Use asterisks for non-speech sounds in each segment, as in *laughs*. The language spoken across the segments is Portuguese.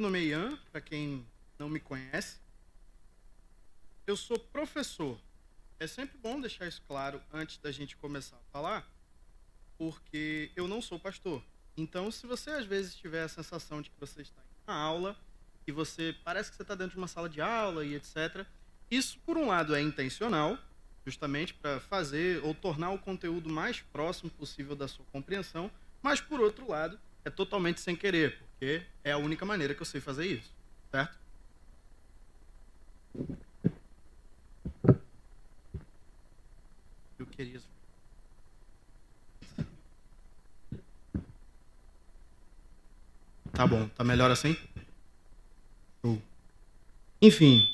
Meu nome é Ian, para quem não me conhece. Eu sou professor. É sempre bom deixar isso claro antes da gente começar a falar, porque eu não sou pastor. Então, se você às vezes tiver a sensação de que você está em uma aula e você parece que você está dentro de uma sala de aula e etc., isso, por um lado, é intencional, justamente para fazer ou tornar o conteúdo mais próximo possível da sua compreensão, mas, por outro lado, é totalmente sem querer, porque é a única maneira que eu sei fazer isso, certo? Eu queria. Tá bom, tá melhor assim? Show. Enfim.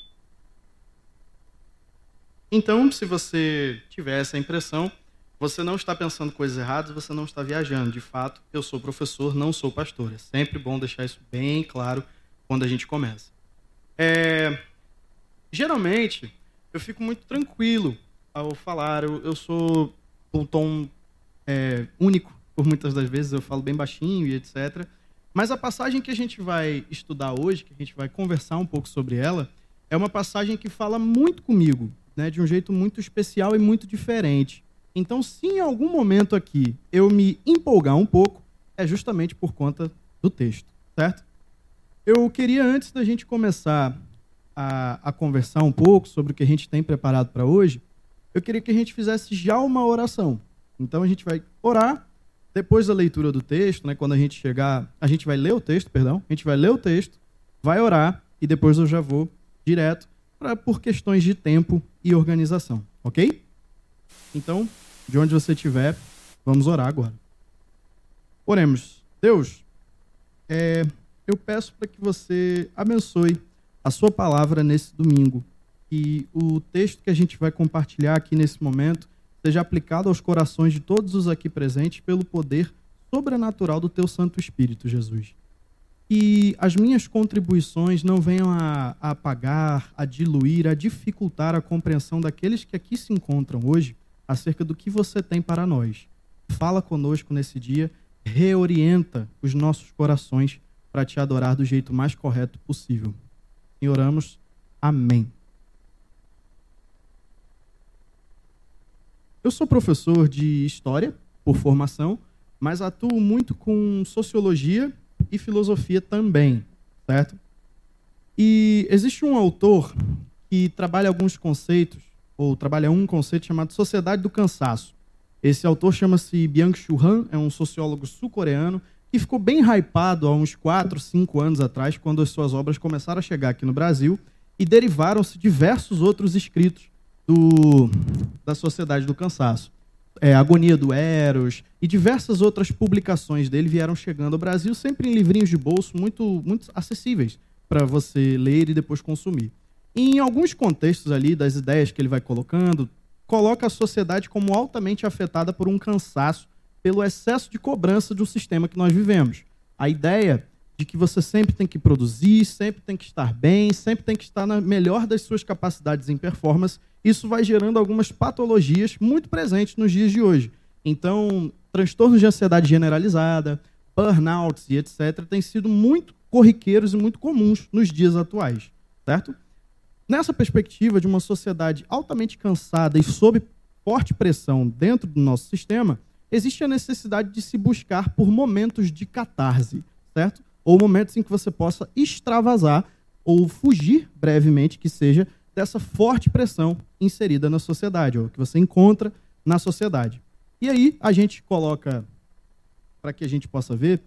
Então, se você tiver essa impressão, você não está pensando coisas erradas, você não está viajando. De fato, eu sou professor, não sou pastor. É sempre bom deixar isso bem claro quando a gente começa. É... Geralmente, eu fico muito tranquilo ao falar. Eu, eu sou um tom é, único, por muitas das vezes eu falo bem baixinho e etc. Mas a passagem que a gente vai estudar hoje, que a gente vai conversar um pouco sobre ela, é uma passagem que fala muito comigo, né, de um jeito muito especial e muito diferente. Então, se em algum momento aqui eu me empolgar um pouco, é justamente por conta do texto, certo? Eu queria, antes da gente começar a, a conversar um pouco sobre o que a gente tem preparado para hoje, eu queria que a gente fizesse já uma oração. Então, a gente vai orar, depois da leitura do texto, né, quando a gente chegar, a gente vai ler o texto, perdão, a gente vai ler o texto, vai orar, e depois eu já vou direto pra, por questões de tempo e organização, ok? Então, de onde você estiver, vamos orar agora. Oremos. Deus, é, eu peço para que você abençoe a sua palavra nesse domingo. Que o texto que a gente vai compartilhar aqui nesse momento seja aplicado aos corações de todos os aqui presentes pelo poder sobrenatural do teu Santo Espírito, Jesus. E as minhas contribuições não venham a, a apagar, a diluir, a dificultar a compreensão daqueles que aqui se encontram hoje acerca do que você tem para nós. Fala conosco nesse dia, reorienta os nossos corações para te adorar do jeito mais correto possível. E oramos. Amém. Eu sou professor de história por formação, mas atuo muito com sociologia e filosofia também, certo? E existe um autor que trabalha alguns conceitos ou trabalha um conceito chamado Sociedade do Cansaço. Esse autor chama-se Byung-Chul Han, é um sociólogo sul-coreano que ficou bem hypado há uns 4, 5 anos atrás, quando as suas obras começaram a chegar aqui no Brasil e derivaram-se diversos outros escritos do, da Sociedade do Cansaço. É, Agonia do Eros e diversas outras publicações dele vieram chegando ao Brasil, sempre em livrinhos de bolso muito, muito acessíveis para você ler e depois consumir. E em alguns contextos ali das ideias que ele vai colocando, coloca a sociedade como altamente afetada por um cansaço pelo excesso de cobrança do sistema que nós vivemos. A ideia de que você sempre tem que produzir, sempre tem que estar bem, sempre tem que estar na melhor das suas capacidades em performance, isso vai gerando algumas patologias muito presentes nos dias de hoje. Então, transtornos de ansiedade generalizada, burnouts e etc., têm sido muito corriqueiros e muito comuns nos dias atuais, certo? Nessa perspectiva de uma sociedade altamente cansada e sob forte pressão dentro do nosso sistema, existe a necessidade de se buscar por momentos de catarse, certo? Ou momentos em que você possa extravasar ou fugir brevemente, que seja, dessa forte pressão inserida na sociedade, ou que você encontra na sociedade. E aí a gente coloca, para que a gente possa ver,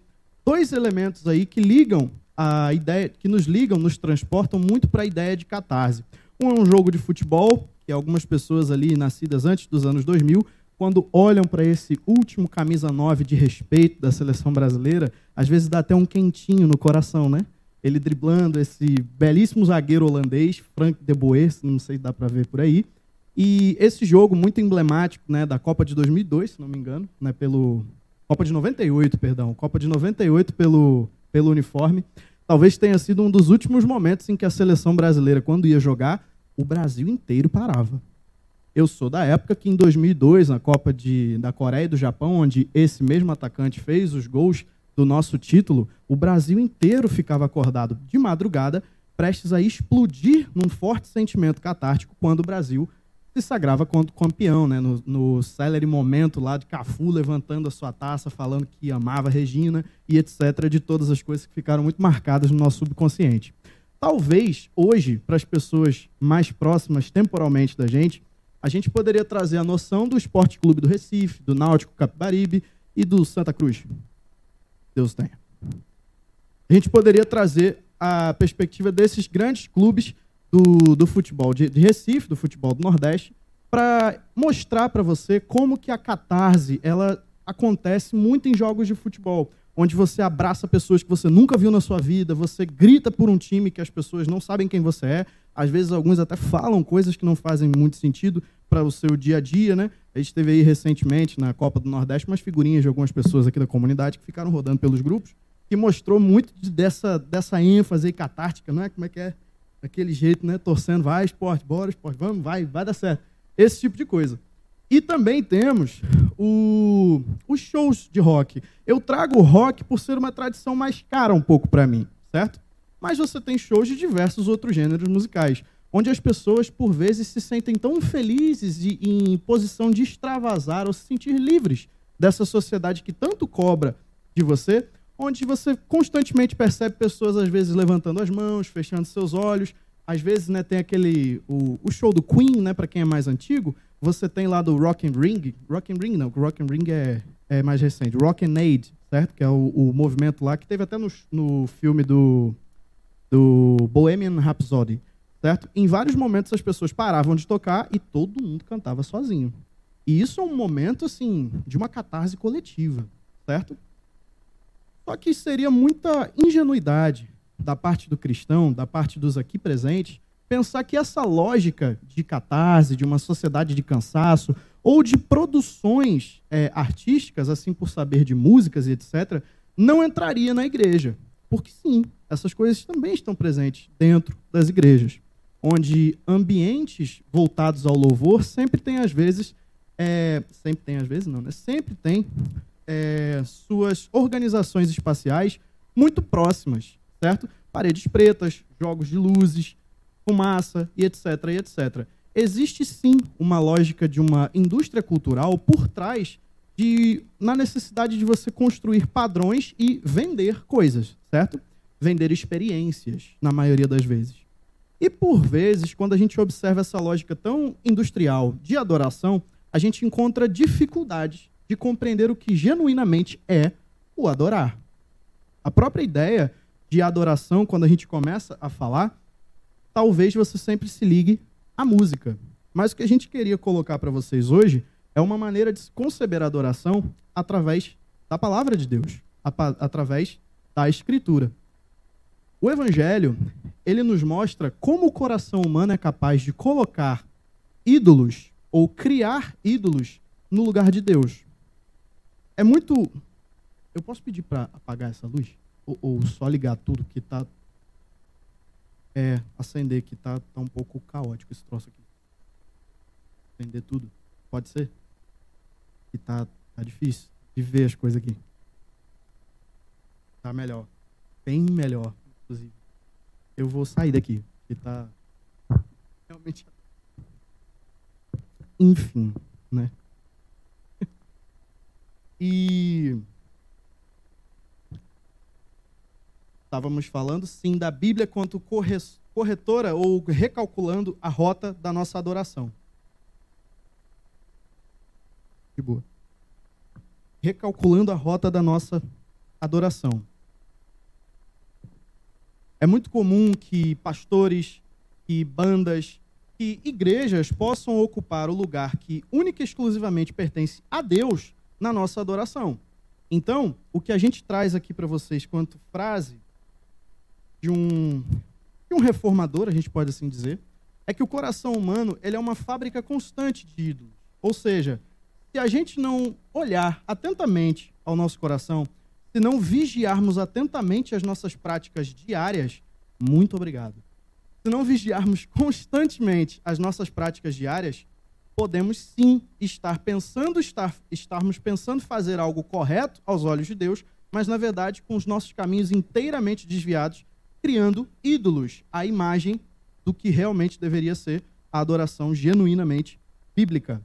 dois elementos aí que ligam a ideia que nos ligam, nos transportam muito para a ideia de catarse. Um é um jogo de futebol, que algumas pessoas ali nascidas antes dos anos 2000, quando olham para esse último camisa 9 de respeito da seleção brasileira, às vezes dá até um quentinho no coração, né? Ele driblando esse belíssimo zagueiro holandês, Frank de Boer, não sei se dá para ver por aí. E esse jogo muito emblemático, né, da Copa de 2002, se não me engano, né, pelo Copa de 98, perdão, Copa de 98 pelo pelo uniforme talvez tenha sido um dos últimos momentos em que a seleção brasileira, quando ia jogar, o Brasil inteiro parava. Eu sou da época que em 2002, na Copa de, da Coreia e do Japão, onde esse mesmo atacante fez os gols do nosso título, o Brasil inteiro ficava acordado de madrugada, prestes a explodir num forte sentimento catártico quando o Brasil se sagrava como campeão, né? no, no celery momento lá de Cafu levantando a sua taça, falando que amava Regina e etc., de todas as coisas que ficaram muito marcadas no nosso subconsciente. Talvez, hoje, para as pessoas mais próximas temporalmente da gente, a gente poderia trazer a noção do Esporte Clube do Recife, do Náutico Capibaribe e do Santa Cruz. Deus tenha. A gente poderia trazer a perspectiva desses grandes clubes do, do futebol de, de Recife, do futebol do Nordeste, para mostrar para você como que a catarse ela acontece muito em jogos de futebol, onde você abraça pessoas que você nunca viu na sua vida, você grita por um time que as pessoas não sabem quem você é, às vezes alguns até falam coisas que não fazem muito sentido para o seu dia a dia, né? A gente teve aí recentemente na Copa do Nordeste umas figurinhas de algumas pessoas aqui da comunidade que ficaram rodando pelos grupos, que mostrou muito dessa, dessa ênfase catártica, não é? Como é que é? Daquele jeito, né? Torcendo, vai, esporte, bora, esporte, vamos, vai, vai dar certo. Esse tipo de coisa. E também temos o, os shows de rock. Eu trago o rock por ser uma tradição mais cara um pouco para mim, certo? Mas você tem shows de diversos outros gêneros musicais, onde as pessoas, por vezes, se sentem tão felizes e em posição de extravasar ou se sentir livres dessa sociedade que tanto cobra de você, onde você constantemente percebe pessoas, às vezes, levantando as mãos, fechando seus olhos. Às vezes, né, tem aquele. O, o show do Queen, né, para quem é mais antigo, você tem lá do Rock and Ring. Rock and Ring não, Rock and Ring é, é mais recente. Rock and Aid, certo? Que é o, o movimento lá que teve até no, no filme do, do Bohemian Rhapsody, certo? Em vários momentos as pessoas paravam de tocar e todo mundo cantava sozinho. E isso é um momento, assim, de uma catarse coletiva, certo? Só que seria muita ingenuidade da parte do cristão, da parte dos aqui presentes, pensar que essa lógica de catarse, de uma sociedade de cansaço, ou de produções é, artísticas, assim por saber de músicas e etc., não entraria na igreja. Porque sim, essas coisas também estão presentes dentro das igrejas, onde ambientes voltados ao louvor sempre tem às vezes, é, sempre tem às vezes não, né? Sempre tem é, suas organizações espaciais muito próximas, certo? Paredes pretas, jogos de luzes, fumaça e etc, e etc. Existe sim uma lógica de uma indústria cultural por trás de na necessidade de você construir padrões e vender coisas, certo? Vender experiências, na maioria das vezes. E por vezes, quando a gente observa essa lógica tão industrial de adoração, a gente encontra dificuldades de compreender o que genuinamente é o adorar. A própria ideia de adoração, quando a gente começa a falar, talvez você sempre se ligue à música. Mas o que a gente queria colocar para vocês hoje é uma maneira de conceber a adoração através da palavra de Deus, através da escritura. O evangelho, ele nos mostra como o coração humano é capaz de colocar ídolos ou criar ídolos no lugar de Deus. É muito. Eu posso pedir para apagar essa luz? Ou, ou, só ligar tudo que está. É, acender que está tá um pouco caótico esse troço aqui. Acender tudo. Pode ser? Que tá, tá difícil de ver as coisas aqui. Tá melhor. Bem melhor, inclusive. Eu vou sair daqui. Que tá realmente. Enfim, né? E estávamos falando sim da Bíblia quanto corretora ou recalculando a rota da nossa adoração. De boa. Recalculando a rota da nossa adoração. É muito comum que pastores, que bandas, que igrejas possam ocupar o lugar que única e exclusivamente pertence a Deus na nossa adoração. Então, o que a gente traz aqui para vocês quanto frase de um, de um reformador, a gente pode assim dizer, é que o coração humano ele é uma fábrica constante de ídolos. Ou seja, se a gente não olhar atentamente ao nosso coração, se não vigiarmos atentamente as nossas práticas diárias, muito obrigado. Se não vigiarmos constantemente as nossas práticas diárias, podemos sim estar pensando, estar, estarmos pensando fazer algo correto aos olhos de Deus, mas na verdade com os nossos caminhos inteiramente desviados, criando ídolos à imagem do que realmente deveria ser a adoração genuinamente bíblica.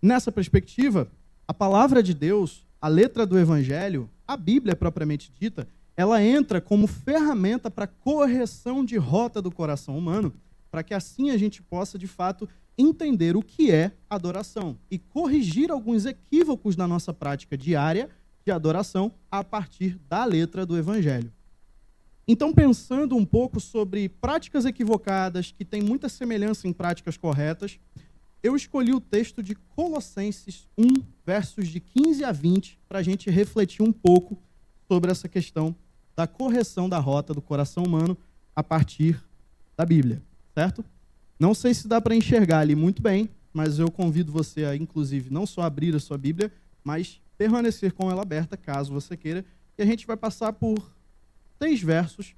Nessa perspectiva, a palavra de Deus, a letra do evangelho, a Bíblia propriamente dita, ela entra como ferramenta para correção de rota do coração humano, para que assim a gente possa de fato entender o que é adoração e corrigir alguns equívocos na nossa prática diária de adoração a partir da letra do Evangelho. Então, pensando um pouco sobre práticas equivocadas que têm muita semelhança em práticas corretas, eu escolhi o texto de Colossenses 1, versos de 15 a 20, para a gente refletir um pouco sobre essa questão da correção da rota do coração humano a partir da Bíblia, certo? Não sei se dá para enxergar ali muito bem, mas eu convido você a, inclusive, não só abrir a sua Bíblia, mas permanecer com ela aberta, caso você queira. E a gente vai passar por seis versos,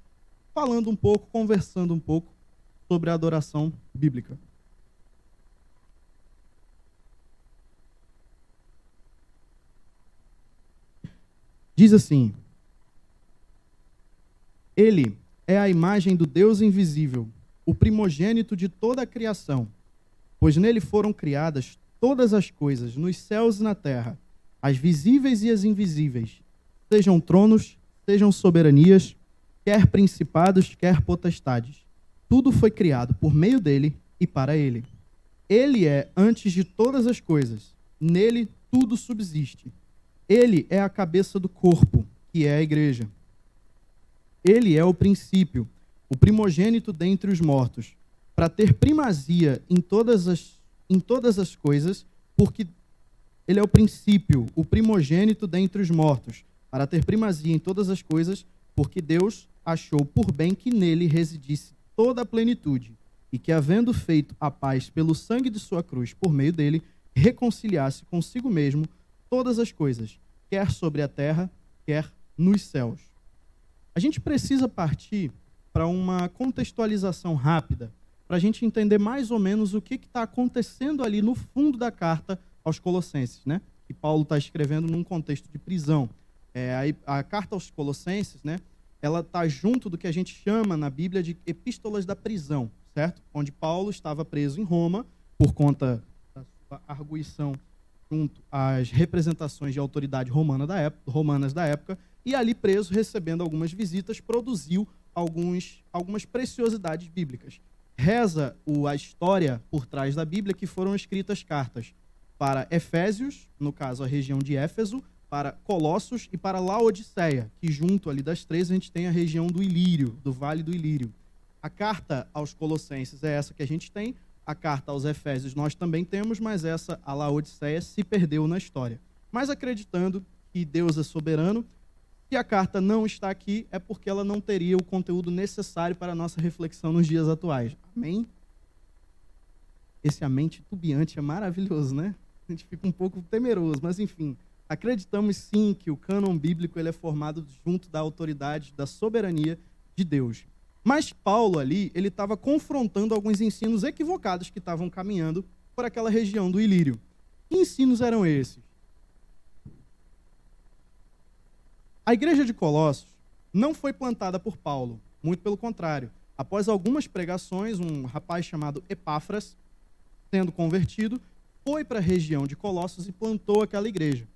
falando um pouco, conversando um pouco sobre a adoração bíblica. Diz assim: Ele é a imagem do Deus invisível o primogênito de toda a criação, pois nele foram criadas todas as coisas, nos céus e na terra, as visíveis e as invisíveis, sejam tronos, sejam soberanias, quer principados, quer potestades. Tudo foi criado por meio dele e para ele. Ele é antes de todas as coisas, nele tudo subsiste. Ele é a cabeça do corpo, que é a igreja. Ele é o princípio o primogênito dentre os mortos, para ter primazia em todas as, em todas as coisas, porque ele é o princípio, o primogênito dentre os mortos, para ter primazia em todas as coisas, porque Deus achou por bem que nele residisse toda a plenitude, e que, havendo feito a paz pelo sangue de sua cruz por meio dele, reconciliasse consigo mesmo todas as coisas, quer sobre a terra, quer nos céus. A gente precisa partir para uma contextualização rápida, para a gente entender mais ou menos o que está acontecendo ali no fundo da carta aos Colossenses, né? Que Paulo está escrevendo num contexto de prisão. É, a, a, carta aos Colossenses, né? Ela está junto do que a gente chama na Bíblia de epístolas da prisão, certo? Onde Paulo estava preso em Roma por conta da sua arguição junto às representações de autoridade romana da época, romanas da época, e ali preso, recebendo algumas visitas, produziu alguns, algumas preciosidades bíblicas. Reza o, a história por trás da Bíblia que foram escritas cartas para Efésios, no caso a região de Éfeso, para Colossos e para Laodiceia, que junto ali das três a gente tem a região do Ilírio, do Vale do Ilírio. A carta aos Colossenses é essa que a gente tem, a carta aos Efésios nós também temos, mas essa, a Laodiceia, se perdeu na história. Mas acreditando que Deus é soberano, se a carta não está aqui, é porque ela não teria o conteúdo necessário para a nossa reflexão nos dias atuais. Amém? Esse amém titubeante é maravilhoso, né? A gente fica um pouco temeroso, mas enfim. Acreditamos sim que o cânon bíblico ele é formado junto da autoridade, da soberania de Deus. Mas Paulo ali, ele estava confrontando alguns ensinos equivocados que estavam caminhando por aquela região do Ilírio. Que ensinos eram esses? A igreja de Colossos não foi plantada por Paulo, muito pelo contrário. Após algumas pregações, um rapaz chamado Epáfras, sendo convertido, foi para a região de Colossos e plantou aquela igreja.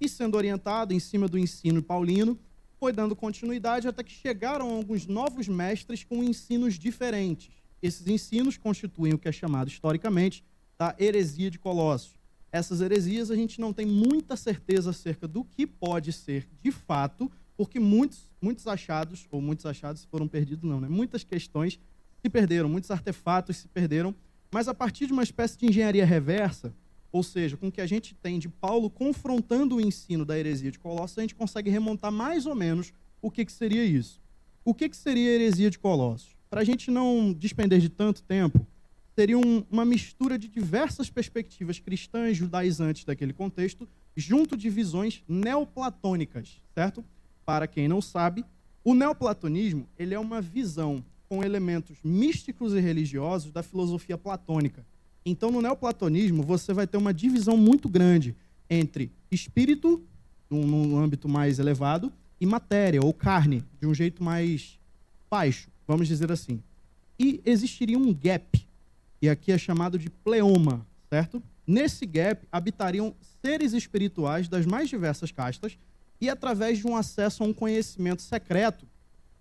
E sendo orientado em cima do ensino paulino, foi dando continuidade até que chegaram alguns novos mestres com ensinos diferentes. Esses ensinos constituem o que é chamado historicamente da heresia de Colossos essas heresias, a gente não tem muita certeza acerca do que pode ser de fato, porque muitos, muitos achados, ou muitos achados foram perdidos, não, né? Muitas questões se perderam, muitos artefatos se perderam, mas a partir de uma espécie de engenharia reversa, ou seja, com o que a gente tem de Paulo confrontando o ensino da heresia de Colossos, a gente consegue remontar mais ou menos o que, que seria isso. O que, que seria a heresia de Colossos? Para a gente não despender de tanto tempo, seria um, uma mistura de diversas perspectivas cristãs judaizantes daquele contexto, junto de visões neoplatônicas, certo? Para quem não sabe, o neoplatonismo ele é uma visão com elementos místicos e religiosos da filosofia platônica. Então, no neoplatonismo, você vai ter uma divisão muito grande entre espírito, num, num âmbito mais elevado, e matéria, ou carne, de um jeito mais baixo, vamos dizer assim. E existiria um gap, e aqui é chamado de pleoma, certo? Nesse gap habitariam seres espirituais das mais diversas castas e através de um acesso a um conhecimento secreto,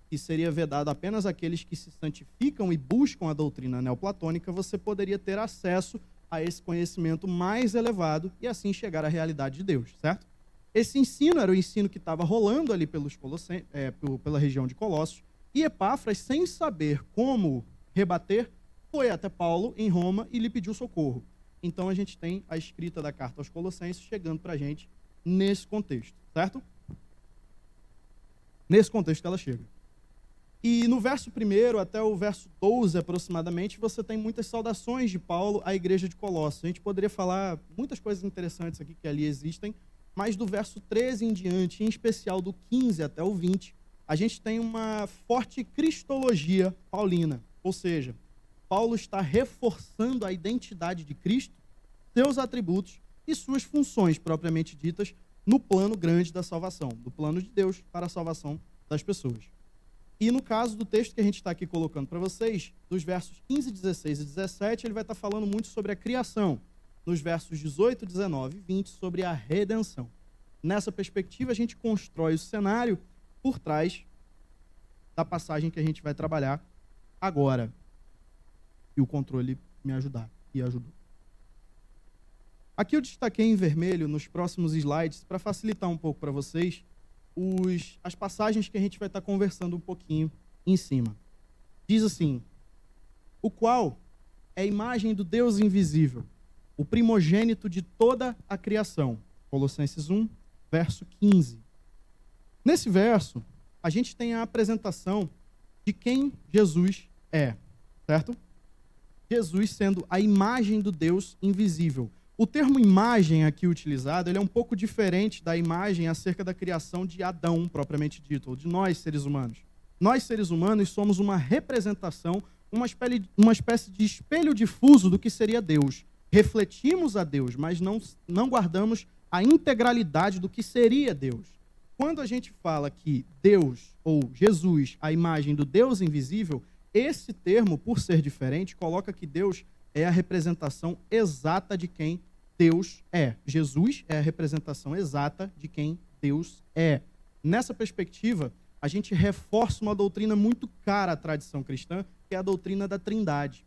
que seria vedado apenas àqueles que se santificam e buscam a doutrina neoplatônica, você poderia ter acesso a esse conhecimento mais elevado e assim chegar à realidade de Deus, certo? Esse ensino era o ensino que estava rolando ali pelos Colossen, é, pela região de Colossos, e Epáfras, sem saber como rebater, foi até Paulo em Roma e lhe pediu socorro. Então a gente tem a escrita da carta aos Colossenses chegando para a gente nesse contexto, certo? Nesse contexto que ela chega. E no verso 1 até o verso 12 aproximadamente, você tem muitas saudações de Paulo à igreja de Colossos. A gente poderia falar muitas coisas interessantes aqui que ali existem, mas do verso 13 em diante, em especial do 15 até o 20, a gente tem uma forte cristologia paulina. Ou seja, Paulo está reforçando a identidade de Cristo, seus atributos e suas funções propriamente ditas no plano grande da salvação, do plano de Deus para a salvação das pessoas. E no caso do texto que a gente está aqui colocando para vocês, dos versos 15, 16 e 17, ele vai estar tá falando muito sobre a criação. Nos versos 18, 19 e 20, sobre a redenção. Nessa perspectiva, a gente constrói o cenário por trás da passagem que a gente vai trabalhar agora. E o controle me ajudar e ajudou. Aqui eu destaquei em vermelho nos próximos slides para facilitar um pouco para vocês os, as passagens que a gente vai estar conversando um pouquinho em cima. Diz assim: o qual é a imagem do Deus invisível, o primogênito de toda a criação. Colossenses 1, verso 15. Nesse verso, a gente tem a apresentação de quem Jesus é, certo? Jesus sendo a imagem do Deus invisível. O termo imagem aqui utilizado ele é um pouco diferente da imagem acerca da criação de Adão, propriamente dito, ou de nós, seres humanos. Nós, seres humanos, somos uma representação, uma espécie, uma espécie de espelho difuso do que seria Deus. Refletimos a Deus, mas não, não guardamos a integralidade do que seria Deus. Quando a gente fala que Deus, ou Jesus, a imagem do Deus invisível, esse termo, por ser diferente, coloca que Deus é a representação exata de quem Deus é. Jesus é a representação exata de quem Deus é. Nessa perspectiva, a gente reforça uma doutrina muito cara à tradição cristã, que é a doutrina da Trindade.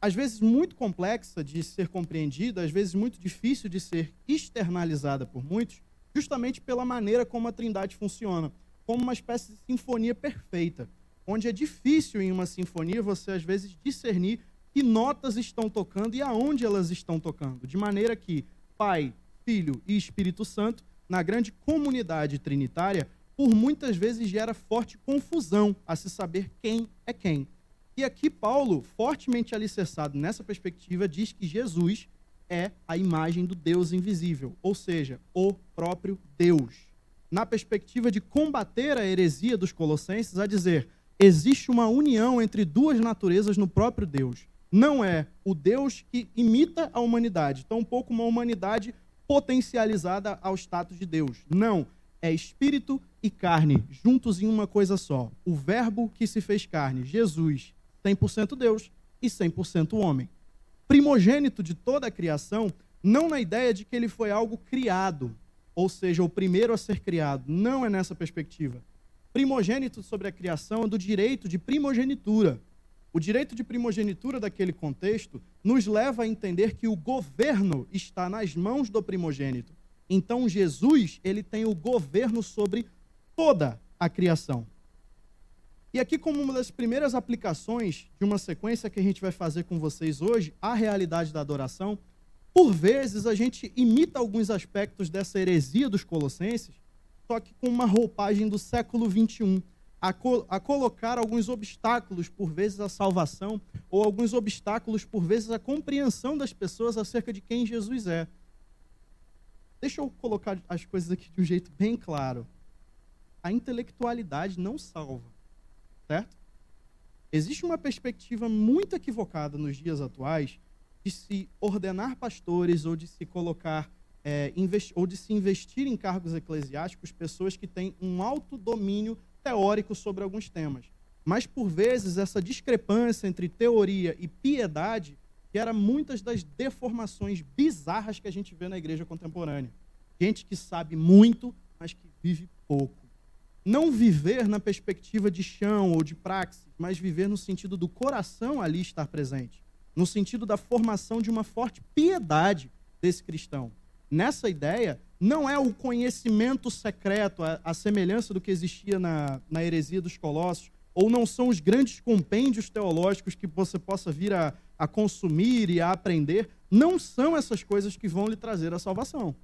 Às vezes muito complexa de ser compreendida, às vezes muito difícil de ser externalizada por muitos, justamente pela maneira como a Trindade funciona, como uma espécie de sinfonia perfeita, onde é difícil em uma sinfonia você às vezes discernir que notas estão tocando e aonde elas estão tocando, de maneira que Pai, Filho e Espírito Santo, na grande comunidade trinitária, por muitas vezes gera forte confusão a se saber quem é quem. E aqui Paulo, fortemente alicerçado nessa perspectiva, diz que Jesus é a imagem do Deus invisível, ou seja, o próprio Deus. Na perspectiva de combater a heresia dos colossenses, a dizer, existe uma união entre duas naturezas no próprio Deus não é o Deus que imita a humanidade, tampouco uma humanidade potencializada ao status de Deus. Não, é espírito e carne juntos em uma coisa só. O verbo que se fez carne, Jesus, 100% Deus e 100% homem. Primogênito de toda a criação, não na ideia de que ele foi algo criado, ou seja, o primeiro a ser criado, não é nessa perspectiva. Primogênito sobre a criação é do direito de primogenitura. O direito de primogenitura daquele contexto nos leva a entender que o governo está nas mãos do primogênito. Então Jesus, ele tem o governo sobre toda a criação. E aqui como uma das primeiras aplicações de uma sequência que a gente vai fazer com vocês hoje, a realidade da adoração, por vezes a gente imita alguns aspectos dessa heresia dos colossenses, só que com uma roupagem do século 21 a, co a colocar alguns obstáculos, por vezes, à salvação, ou alguns obstáculos, por vezes, à compreensão das pessoas acerca de quem Jesus é. Deixa eu colocar as coisas aqui de um jeito bem claro. A intelectualidade não salva, certo? Existe uma perspectiva muito equivocada nos dias atuais de se ordenar pastores ou de se colocar é, ou de se investir em cargos eclesiásticos pessoas que têm um alto domínio teórico sobre alguns temas. Mas, por vezes, essa discrepância entre teoria e piedade gera muitas das deformações bizarras que a gente vê na igreja contemporânea. Gente que sabe muito, mas que vive pouco. Não viver na perspectiva de chão ou de praxis, mas viver no sentido do coração ali estar presente, no sentido da formação de uma forte piedade desse cristão. Nessa ideia, não é o conhecimento secreto, a, a semelhança do que existia na, na heresia dos Colossos, ou não são os grandes compêndios teológicos que você possa vir a, a consumir e a aprender, não são essas coisas que vão lhe trazer a salvação.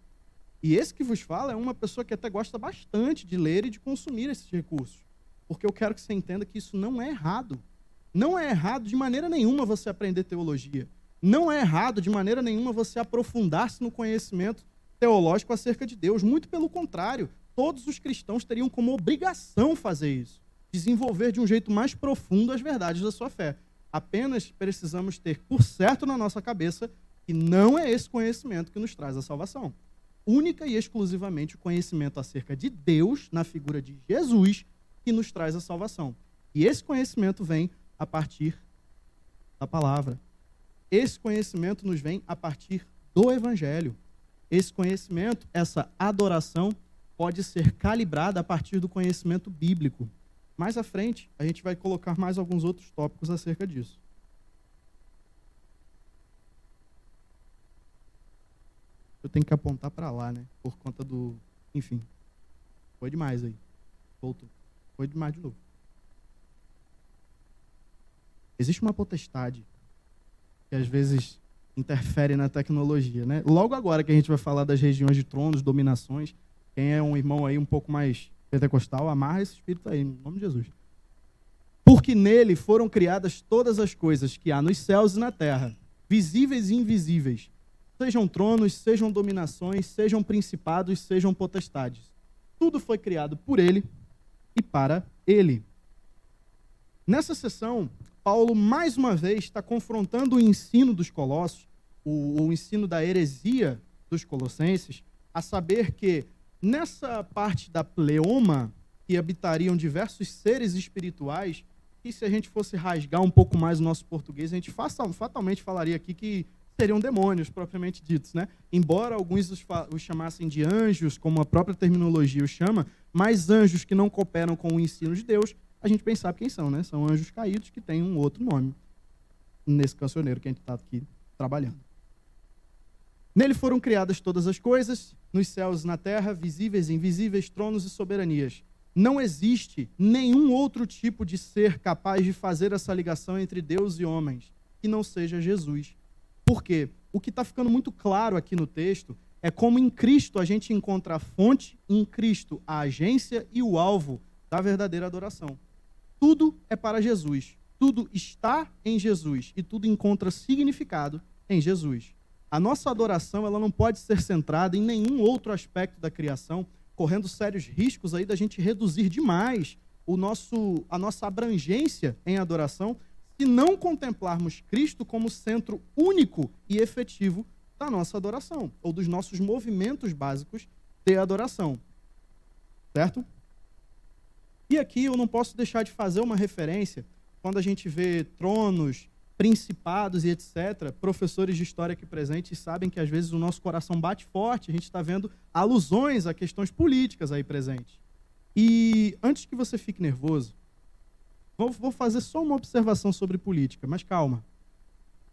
E esse que vos fala é uma pessoa que até gosta bastante de ler e de consumir esses recursos. Porque eu quero que você entenda que isso não é errado. Não é errado de maneira nenhuma você aprender teologia. Não é errado de maneira nenhuma você aprofundar-se no conhecimento teológico acerca de Deus. Muito pelo contrário, todos os cristãos teriam como obrigação fazer isso desenvolver de um jeito mais profundo as verdades da sua fé. Apenas precisamos ter por certo na nossa cabeça que não é esse conhecimento que nos traz a salvação. Única e exclusivamente o conhecimento acerca de Deus, na figura de Jesus, que nos traz a salvação. E esse conhecimento vem a partir da palavra. Esse conhecimento nos vem a partir do Evangelho. Esse conhecimento, essa adoração, pode ser calibrada a partir do conhecimento bíblico. Mais à frente, a gente vai colocar mais alguns outros tópicos acerca disso. Eu tenho que apontar para lá, né? Por conta do. Enfim. Foi demais aí. Voltou. Foi demais de novo. Existe uma potestade que às vezes interfere na tecnologia, né? Logo agora que a gente vai falar das regiões de tronos, dominações, quem é um irmão aí um pouco mais pentecostal, amarra esse espírito aí, em nome de Jesus. Porque nele foram criadas todas as coisas que há nos céus e na terra, visíveis e invisíveis, sejam tronos, sejam dominações, sejam principados, sejam potestades. Tudo foi criado por ele e para ele. Nessa sessão, Paulo mais uma vez está confrontando o ensino dos colossos, o, o ensino da heresia dos colossenses, a saber que Nessa parte da pleoma, que habitariam diversos seres espirituais, que se a gente fosse rasgar um pouco mais o nosso português, a gente fatalmente falaria aqui que seriam demônios, propriamente ditos, né? Embora alguns os, os, chamassem de anjos, como a própria terminologia os chama, mas anjos que não cooperam com o ensino de Deus, a gente bem sabe quem são, né? São anjos caídos que têm um outro nome nesse cancioneiro que a gente está aqui trabalhando. Nele foram criadas todas as coisas, nos céus e na terra, visíveis e invisíveis, tronos e soberanias. Não existe nenhum outro tipo de ser capaz de fazer essa ligação entre Deus e homens que não seja Jesus. Por quê? O que está ficando muito claro aqui no texto é como em Cristo a gente encontra a fonte, em Cristo a agência e o alvo da verdadeira adoração. Tudo é para Jesus. Tudo está em Jesus e tudo encontra significado em Jesus. A nossa adoração ela não pode ser centrada em nenhum outro aspecto da criação, correndo sérios riscos aí da gente reduzir demais o nosso, a nossa abrangência em adoração, se não contemplarmos Cristo como centro único e efetivo da nossa adoração, ou dos nossos movimentos básicos de adoração. Certo? E aqui eu não posso deixar de fazer uma referência quando a gente vê tronos, principados e etc., professores de história aqui presentes sabem que às vezes o nosso coração bate forte, a gente está vendo alusões a questões políticas aí presentes. E antes que você fique nervoso, vou fazer só uma observação sobre política, mas calma.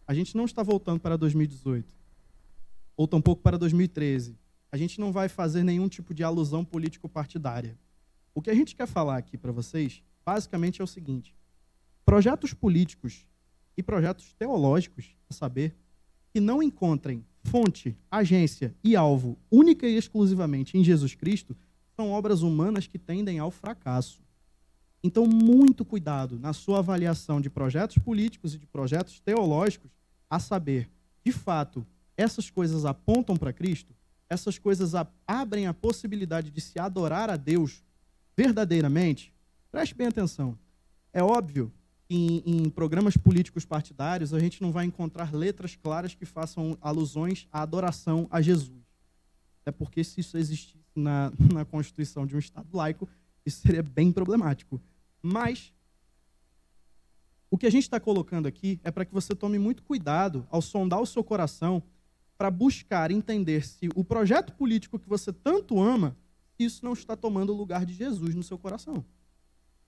A gente não está voltando para 2018, ou tampouco para 2013. A gente não vai fazer nenhum tipo de alusão político-partidária. O que a gente quer falar aqui para vocês, basicamente, é o seguinte: projetos políticos e projetos teológicos, a saber, que não encontrem fonte, agência e alvo única e exclusivamente em Jesus Cristo, são obras humanas que tendem ao fracasso. Então, muito cuidado na sua avaliação de projetos políticos e de projetos teológicos, a saber, de fato, essas coisas apontam para Cristo, essas coisas abrem a possibilidade de se adorar a Deus verdadeiramente. Preste bem atenção. É óbvio em, em, programas políticos partidários a gente não vai encontrar letras claras que façam alusões à adoração a Jesus. É porque se isso existisse na, *laughs* na Constituição de um Estado laico, isso seria bem problemático. Mas o que a gente está colocando aqui é para que você tome muito cuidado ao sondar o seu coração para buscar entender se o projeto político que você tanto ama, isso não está tomando o lugar de Jesus no seu coração.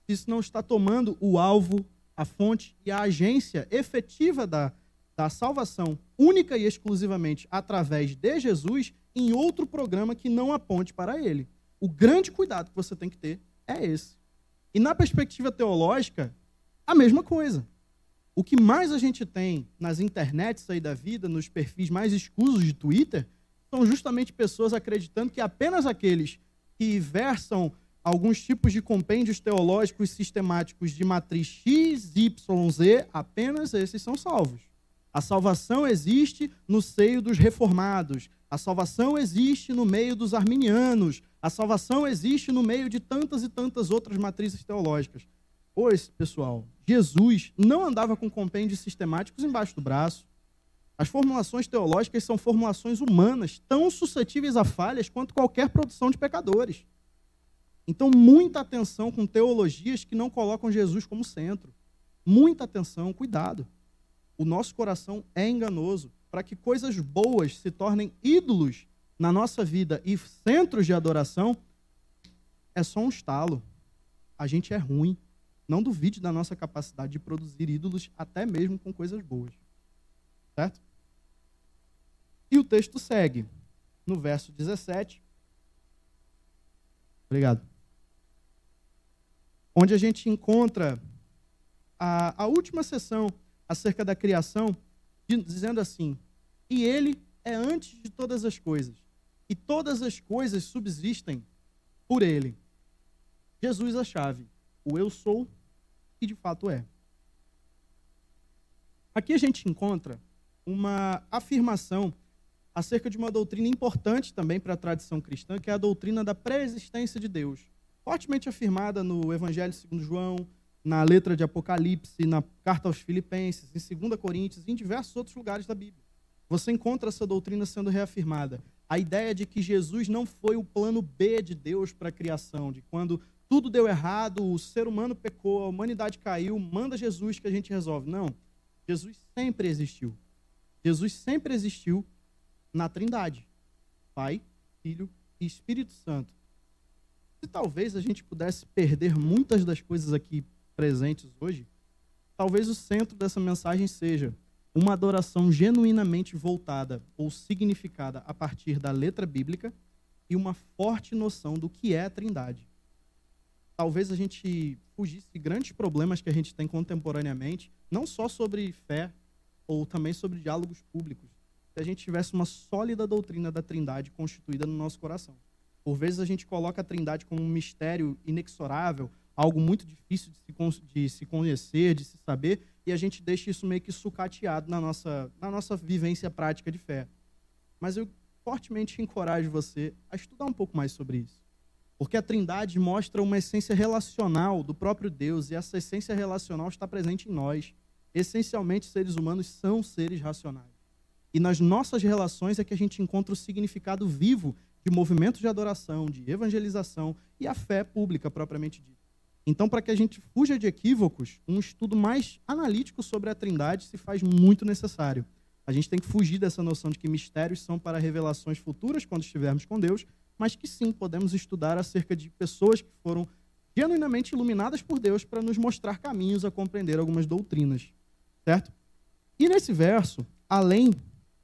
Isso não está tomando o alvo, a fonte e a agência efetiva da, da salvação, única e exclusivamente através de Jesus, em outro programa que não aponte para ele. O grande cuidado que você tem que ter é esse. E na perspectiva teológica, a mesma coisa. O que mais a gente tem nas internets aí da vida, nos perfis mais escusos de Twitter, são justamente pessoas acreditando que apenas aqueles que versam alguns tipos de compêndios teológicos sistemáticos de matriz X, Y, Z, apenas esses são salvos. A salvação existe no seio dos reformados. A salvação existe no meio dos arminianos. A salvação existe no meio de tantas e tantas outras matrizes teológicas. Pois, pessoal, Jesus não andava com compêndios sistemáticos embaixo do braço. As formulações teológicas são formulações humanas, tão suscetíveis a falhas quanto qualquer produção de pecadores. Então, muita atenção com teologias que não colocam Jesus como centro. Muita atenção, cuidado. O nosso coração é enganoso para que coisas boas se tornem ídolos na nossa vida e centros de adoração. É só um estalo. A gente é ruim. Não duvide da nossa capacidade de produzir ídolos, até mesmo com coisas boas. Certo? E texto segue no verso 17. Obrigado. Onde a gente encontra a, a última sessão acerca da criação, dizendo assim: E ele é antes de todas as coisas, e todas as coisas subsistem por ele. Jesus a chave, o eu sou que de fato é. Aqui a gente encontra uma afirmação acerca de uma doutrina importante também para a tradição cristã, que é a doutrina da pré-existência de Deus, fortemente afirmada no Evangelho segundo João, na letra de Apocalipse, na carta aos Filipenses, em 2 Coríntios e em diversos outros lugares da Bíblia. Você encontra essa doutrina sendo reafirmada. A ideia de que Jesus não foi o plano B de Deus para a criação, de quando tudo deu errado, o ser humano pecou, a humanidade caiu, manda Jesus que a gente resolve. Não. Jesus sempre existiu. Jesus sempre existiu na Trindade: Pai, Filho e Espírito Santo. Se talvez a gente pudesse perder muitas das coisas aqui presentes hoje, talvez o centro dessa mensagem seja uma adoração genuinamente voltada ou significada a partir da letra bíblica e uma forte noção do que é a Trindade talvez a gente fugisse de grandes problemas que a gente tem contemporaneamente, não só sobre fé, ou também sobre diálogos públicos, se a gente tivesse uma sólida doutrina da Trindade constituída no nosso coração. Por vezes a gente coloca a Trindade como um mistério inexorável, algo muito difícil de se, de se conhecer, de se saber, e a gente deixa isso meio que sucateado na nossa, na nossa vivência prática de fé. Mas eu fortemente encorajo você a estudar um pouco mais sobre isso. Porque a Trindade mostra uma essência relacional do próprio Deus, e essa essência relacional está presente em nós. Essencialmente, seres humanos são seres racionais. E nas nossas relações é que a gente encontra o significado vivo de movimentos de adoração, de evangelização e a fé pública propriamente dita. Então, para que a gente fuja de equívocos, um estudo mais analítico sobre a Trindade se faz muito necessário. A gente tem que fugir dessa noção de que mistérios são para revelações futuras quando estivermos com Deus, mas que sim podemos estudar acerca de pessoas que foram genuinamente iluminadas por Deus para nos mostrar caminhos a compreender algumas doutrinas, certo? E nesse verso, além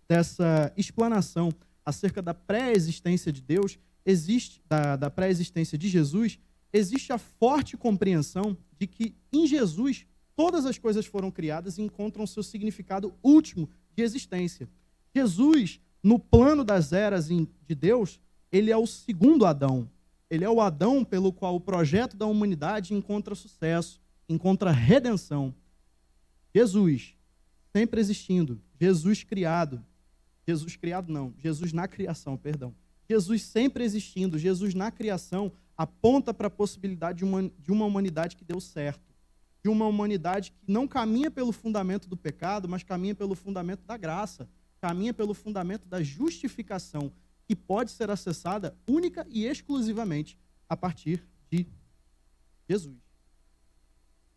dessa explanação acerca da pré-existência de Deus, existe da, da pré-existência de Jesus, existe a forte compreensão de que em Jesus todas as coisas foram criadas e encontram seu significado último de existência. Jesus, no plano das eras de Deus, ele é o segundo Adão. Ele é o Adão pelo qual o projeto da humanidade encontra sucesso, encontra redenção. Jesus, sempre existindo. Jesus criado. Jesus criado não, Jesus na criação, perdão. Jesus sempre existindo, Jesus na criação aponta para a possibilidade de uma, de uma humanidade que deu certo. de uma humanidade que não caminha pelo fundamento do pecado, mas caminha pelo fundamento da graça, caminha pelo fundamento da justificação, que pode ser acessada única e exclusivamente a partir de Jesus.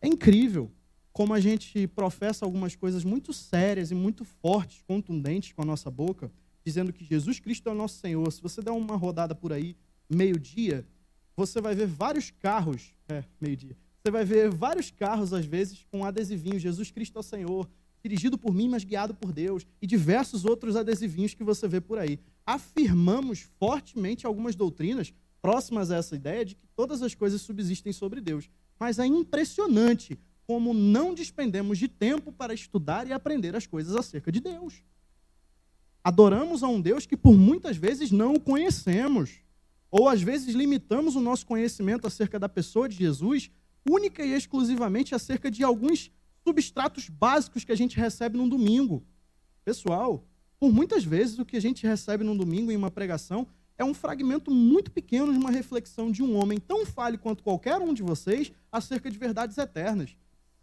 É incrível como a gente professa algumas coisas muito sérias e muito fortes, contundentes com a nossa boca, dizendo que Jesus Cristo é o nosso Senhor. Se você der uma rodada por aí, meio-dia, você vai ver vários carros, é, meio-dia, você vai ver vários carros, às vezes, com adesivinho, Jesus Cristo é o Senhor, dirigido por mim, mas guiado por Deus, e diversos outros adesivinhos que você vê por aí. Afirmamos fortemente algumas doutrinas próximas a essa ideia de que todas as coisas subsistem sobre Deus. Mas é impressionante como não despendemos de tempo para estudar e aprender as coisas acerca de Deus. Adoramos a um Deus que por muitas vezes não o conhecemos, ou às vezes limitamos o nosso conhecimento acerca da pessoa de Jesus única e exclusivamente acerca de alguns substratos básicos que a gente recebe num domingo. Pessoal, por muitas vezes o que a gente recebe num domingo em uma pregação é um fragmento muito pequeno de uma reflexão de um homem tão falho quanto qualquer um de vocês acerca de verdades eternas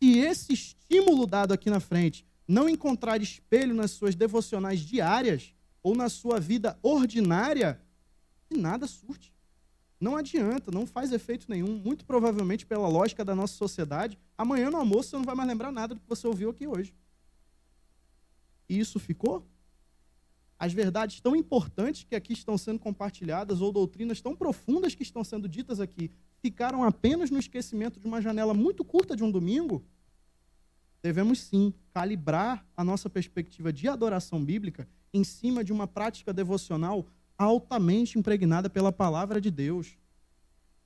se esse estímulo dado aqui na frente não encontrar espelho nas suas devocionais diárias ou na sua vida ordinária, nada surte. Não adianta, não faz efeito nenhum. Muito provavelmente, pela lógica da nossa sociedade, amanhã no almoço você não vai mais lembrar nada do que você ouviu aqui hoje. E isso ficou? As verdades tão importantes que aqui estão sendo compartilhadas, ou doutrinas tão profundas que estão sendo ditas aqui, ficaram apenas no esquecimento de uma janela muito curta de um domingo? Devemos sim calibrar a nossa perspectiva de adoração bíblica em cima de uma prática devocional altamente impregnada pela palavra de Deus.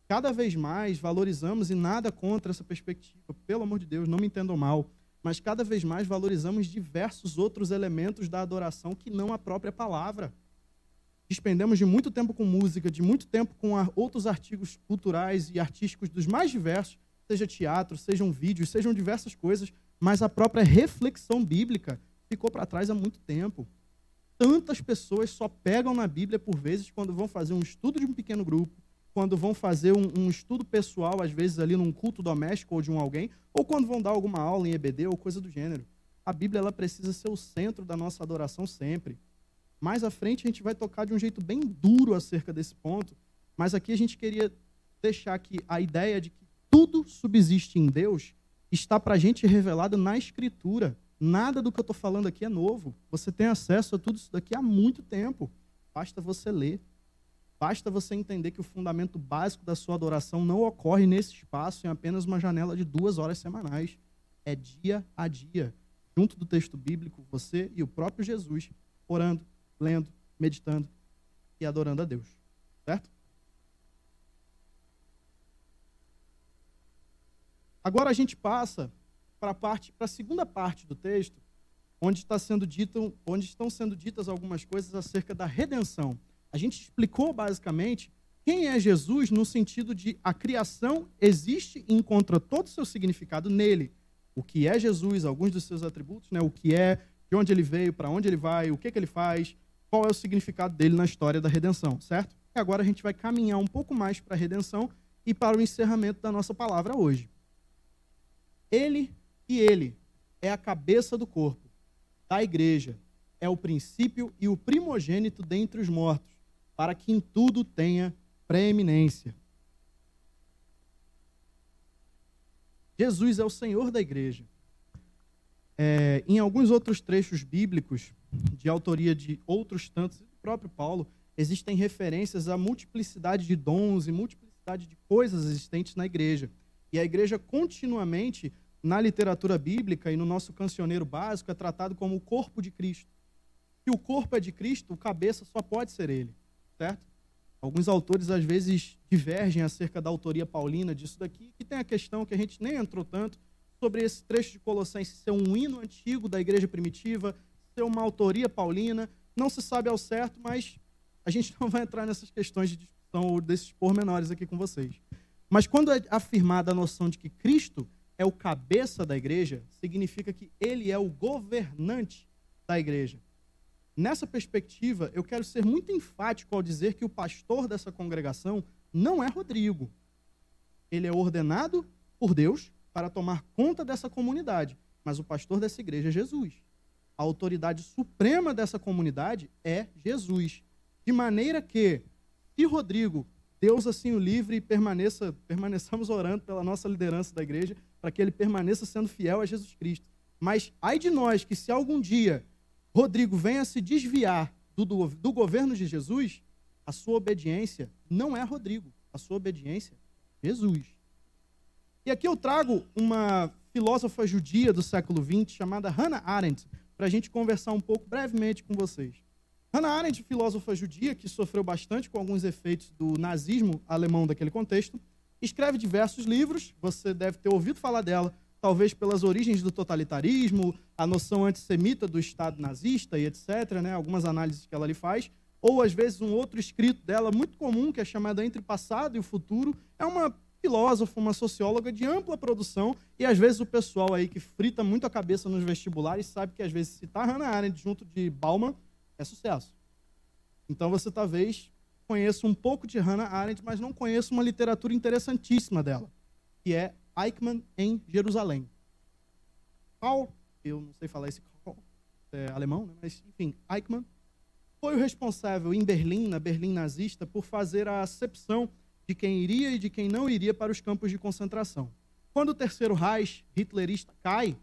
Cada vez mais valorizamos, e nada contra essa perspectiva, pelo amor de Deus, não me entendam mal, mas cada vez mais valorizamos diversos outros elementos da adoração que não a própria palavra. Despendemos de muito tempo com música, de muito tempo com outros artigos culturais e artísticos dos mais diversos, seja teatro, sejam vídeos, sejam diversas coisas, mas a própria reflexão bíblica ficou para trás há muito tempo. Tantas pessoas só pegam na Bíblia, por vezes, quando vão fazer um estudo de um pequeno grupo, quando vão fazer um, um, estudo pessoal, às vezes ali num culto doméstico ou de um alguém, ou quando vão dar alguma aula em EBD ou coisa do gênero. A Bíblia ela precisa ser o centro da nossa adoração sempre. Mais à frente a gente vai tocar de um jeito bem duro acerca desse ponto, mas aqui a gente queria deixar aqui a ideia de que tudo subsiste em Deus está para a gente revelado na Escritura. Nada do que eu estou falando aqui é novo. Você tem acesso a tudo isso daqui há muito tempo. Basta você ler. Basta você entender que o fundamento básico da sua adoração não ocorre nesse espaço em apenas uma janela de duas horas semanais. É dia a dia, junto do texto bíblico, você e o próprio Jesus, orando, lendo, meditando e adorando a Deus. Certo? Agora a gente passa para a segunda parte do texto, onde está sendo dito, onde estão sendo ditas algumas coisas acerca da redenção. A gente explicou basicamente quem é Jesus no sentido de a criação existe e encontra todo o seu significado nele. O que é Jesus, alguns dos seus atributos, né? o que é, de onde ele veio, para onde ele vai, o que, que ele faz, qual é o significado dele na história da redenção, certo? E agora a gente vai caminhar um pouco mais para a redenção e para o encerramento da nossa palavra hoje. Ele e ele é a cabeça do corpo, da igreja, é o princípio e o primogênito dentre os mortos, para que em tudo tenha preeminência. Jesus é o Senhor da igreja. É, em alguns outros trechos bíblicos, de autoria de outros tantos, do próprio Paulo, existem referências à multiplicidade de dons e multiplicidade de coisas existentes na igreja. E a igreja continuamente, na literatura bíblica e no nosso cancioneiro básico, é tratado como o corpo de Cristo. Se o corpo é de Cristo, o cabeça só pode ser ele, certo? Alguns autores às vezes divergem acerca da autoria paulina disso daqui, que tem a questão que a gente nem entrou tanto sobre esse trecho de Colossenses ser um hino antigo da igreja primitiva, ser uma autoria paulina, não se sabe ao certo, mas a gente *laughs* não vai entrar nessas questões de discussão ou desses pormenores aqui com vocês. Mas quando é afirmada a noção de que Cristo é o cabeça da igreja, significa que ele é o governante da igreja. Nessa perspectiva, eu quero ser muito enfático ao dizer que o pastor dessa congregação não é Rodrigo. Ele é ordenado por Deus para tomar conta dessa comunidade, mas o pastor dessa igreja é Jesus. A autoridade suprema dessa comunidade é Jesus. De maneira que, se Rodrigo, Deus assim o livre e permaneça, permaneçamos orando pela nossa liderança da igreja, para que ele permaneça sendo fiel a Jesus Cristo. Mas ai de nós que se algum dia Rodrigo venha se desviar do, do, do governo de Jesus, a sua obediência não é Rodrigo, a sua obediência é Jesus. E aqui eu trago uma filósofa judia do século XX chamada Hannah Arendt, para a gente conversar um pouco brevemente com vocês. Hannah Arendt, filósofa judia que sofreu bastante com alguns efeitos do nazismo alemão daquele contexto, escreve diversos livros, você deve ter ouvido falar dela, talvez pelas origens do totalitarismo, a noção antissemita do Estado nazista e etc., né, algumas análises que ela ali faz, ou às vezes um outro escrito dela muito comum, que é chamado Entre Passado e o Futuro, é uma filósofa, uma socióloga de ampla produção, e às vezes o pessoal aí que frita muito a cabeça nos vestibulares sabe que às vezes citar Hannah Arendt junto de Bauman é sucesso. Então você talvez conheça um pouco de Hannah Arendt, mas não conheça uma literatura interessantíssima dela, que é Eichmann em Jerusalém. Paul, eu não sei falar esse é alemão, né? mas enfim, Eichmann foi o responsável em Berlim, na Berlim nazista, por fazer a acepção de quem iria e de quem não iria para os campos de concentração. Quando o terceiro Reich hitlerista cai,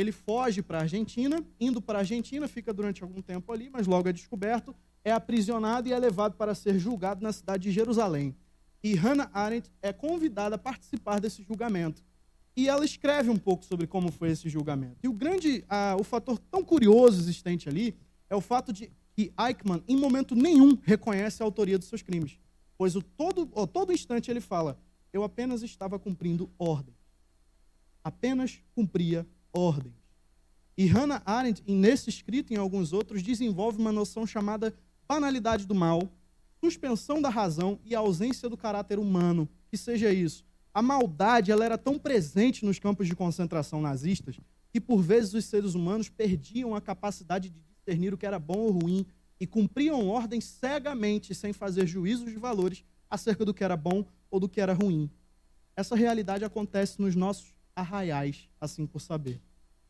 ele foge para a Argentina, indo para a Argentina, fica durante algum tempo ali, mas logo é descoberto, é aprisionado e é levado para ser julgado na cidade de Jerusalém. E Hannah Arendt é convidada a participar desse julgamento. E ela escreve um pouco sobre como foi esse julgamento. E o grande, ah, o fator tão curioso existente ali é o fato de que Eichmann, em momento nenhum, reconhece a autoria dos seus crimes. Pois o todo, todo instante ele fala: Eu apenas estava cumprindo ordem. Apenas cumpria ordens. E Hannah Arendt, nesse escrito e em alguns outros, desenvolve uma noção chamada banalidade do mal, suspensão da razão e ausência do caráter humano. Que seja isso. A maldade ela era tão presente nos campos de concentração nazistas que, por vezes, os seres humanos perdiam a capacidade de discernir o que era bom ou ruim e cumpriam ordens cegamente, sem fazer juízos de valores acerca do que era bom ou do que era ruim. Essa realidade acontece nos nossos arraiais, assim por saber.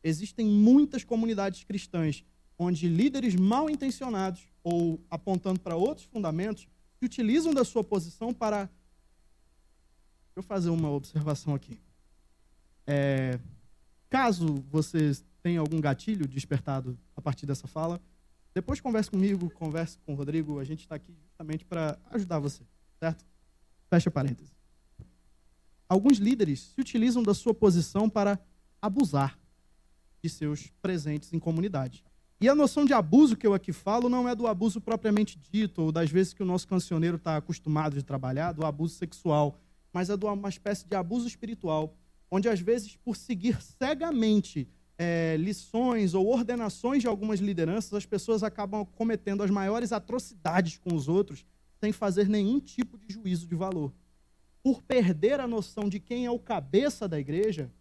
Existem muitas comunidades cristãs onde líderes mal intencionados ou apontando para outros fundamentos se utilizam da sua posição para. Deixa eu fazer uma observação aqui. É, caso vocês tem algum gatilho despertado a partir dessa fala, depois converse comigo, converse com o Rodrigo, a gente está aqui justamente para ajudar você, certo? Fecha parênteses. Alguns líderes se utilizam da sua posição para abusar de seus presentes em comunidade. E a noção de abuso que eu aqui falo não é do abuso propriamente dito, ou das vezes que o nosso cancioneiro está acostumado de trabalhar, do abuso sexual, mas é de uma espécie de abuso espiritual, onde às vezes, por seguir cegamente é, lições ou ordenações de algumas lideranças, as pessoas acabam cometendo as maiores atrocidades com os outros sem fazer nenhum tipo de juízo de valor. Por perder a noção de quem é o cabeça da igreja,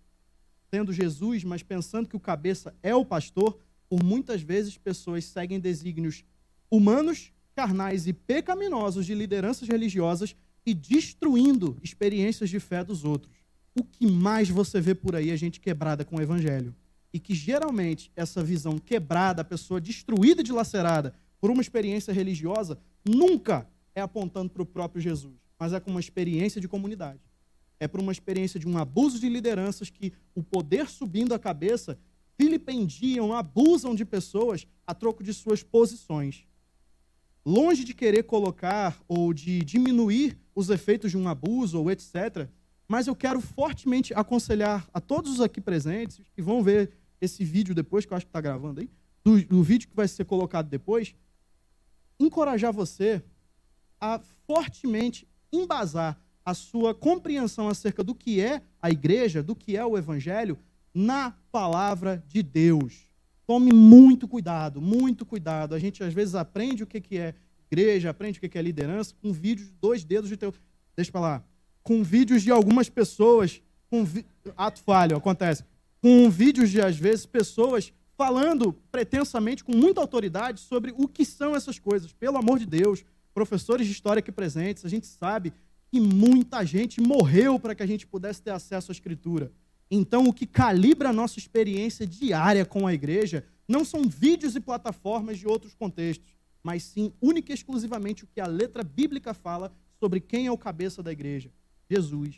sendo Jesus, mas pensando que o cabeça é o pastor, por muitas vezes pessoas seguem desígnios humanos, carnais e pecaminosos de lideranças religiosas e destruindo experiências de fé dos outros. O que mais você vê por aí é gente quebrada com o evangelho e que geralmente essa visão quebrada, a pessoa destruída e dilacerada por uma experiência religiosa, nunca é apontando para o próprio Jesus, mas é com uma experiência de comunidade. É por uma experiência de um abuso de lideranças que o poder subindo a cabeça vilipendiam, abusam de pessoas a troco de suas posições. Longe de querer colocar ou de diminuir os efeitos de um abuso ou etc., mas eu quero fortemente aconselhar a todos os aqui presentes que vão ver esse vídeo depois, que eu acho que está gravando aí, do, do vídeo que vai ser colocado depois, encorajar você a fortemente embasar a sua compreensão acerca do que é a igreja, do que é o evangelho, na palavra de Deus. Tome muito cuidado, muito cuidado. A gente às vezes aprende o que é igreja, aprende o que é liderança com vídeos de dois dedos de teu. Deixa para lá. Com vídeos de algumas pessoas. Com vi... Ato falho, acontece com vídeos de, às vezes, pessoas falando pretensamente com muita autoridade sobre o que são essas coisas. Pelo amor de Deus, professores de história aqui presentes, a gente sabe que muita gente morreu para que a gente pudesse ter acesso à Escritura. Então, o que calibra a nossa experiência diária com a igreja não são vídeos e plataformas de outros contextos, mas sim única e exclusivamente o que a letra bíblica fala sobre quem é o cabeça da igreja: Jesus.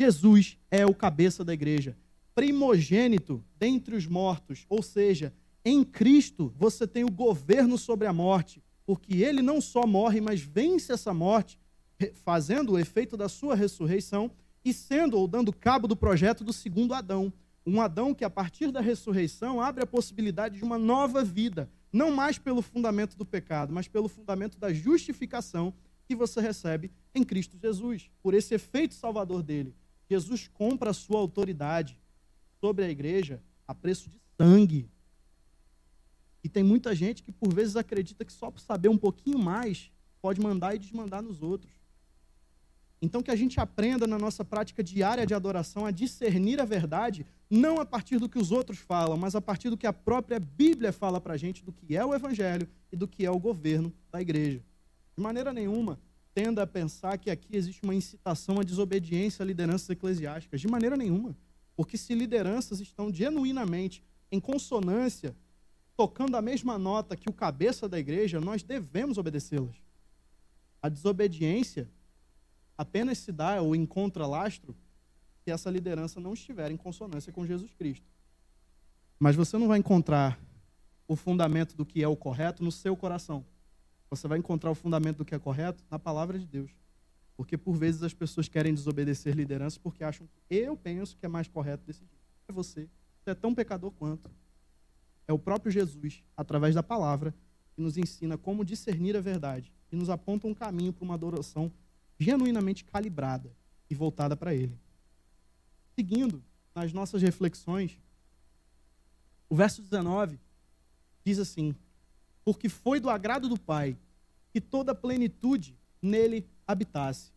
Jesus é o cabeça da igreja, primogênito dentre os mortos, ou seja, em Cristo você tem o governo sobre a morte, porque ele não só morre, mas vence essa morte, fazendo o efeito da sua ressurreição e sendo ou dando cabo do projeto do segundo Adão. Um Adão que, a partir da ressurreição, abre a possibilidade de uma nova vida, não mais pelo fundamento do pecado, mas pelo fundamento da justificação que você recebe em Cristo Jesus, por esse efeito salvador dele. Jesus compra a sua autoridade sobre a igreja a preço de sangue. E tem muita gente que por vezes acredita que só por saber um pouquinho mais pode mandar e desmandar nos outros. Então, que a gente aprenda na nossa prática diária de adoração a discernir a verdade, não a partir do que os outros falam, mas a partir do que a própria Bíblia fala para a gente do que é o Evangelho e do que é o governo da igreja. De maneira nenhuma, tenda a pensar que aqui existe uma incitação à desobediência a lideranças eclesiásticas. De maneira nenhuma. Porque se lideranças estão genuinamente em consonância tocando a mesma nota que o cabeça da igreja, nós devemos obedecê-las. A desobediência apenas se dá ou encontra lastro se essa liderança não estiver em consonância com Jesus Cristo. Mas você não vai encontrar o fundamento do que é o correto no seu coração. Você vai encontrar o fundamento do que é correto na palavra de Deus. Porque por vezes as pessoas querem desobedecer liderança porque acham que eu penso que é mais correto decidir. É você. Você é tão pecador quanto é o próprio Jesus, através da palavra, que nos ensina como discernir a verdade e nos aponta um caminho para uma adoração genuinamente calibrada e voltada para Ele. Seguindo nas nossas reflexões, o verso 19 diz assim: Porque foi do agrado do Pai que toda a plenitude nele habitasse.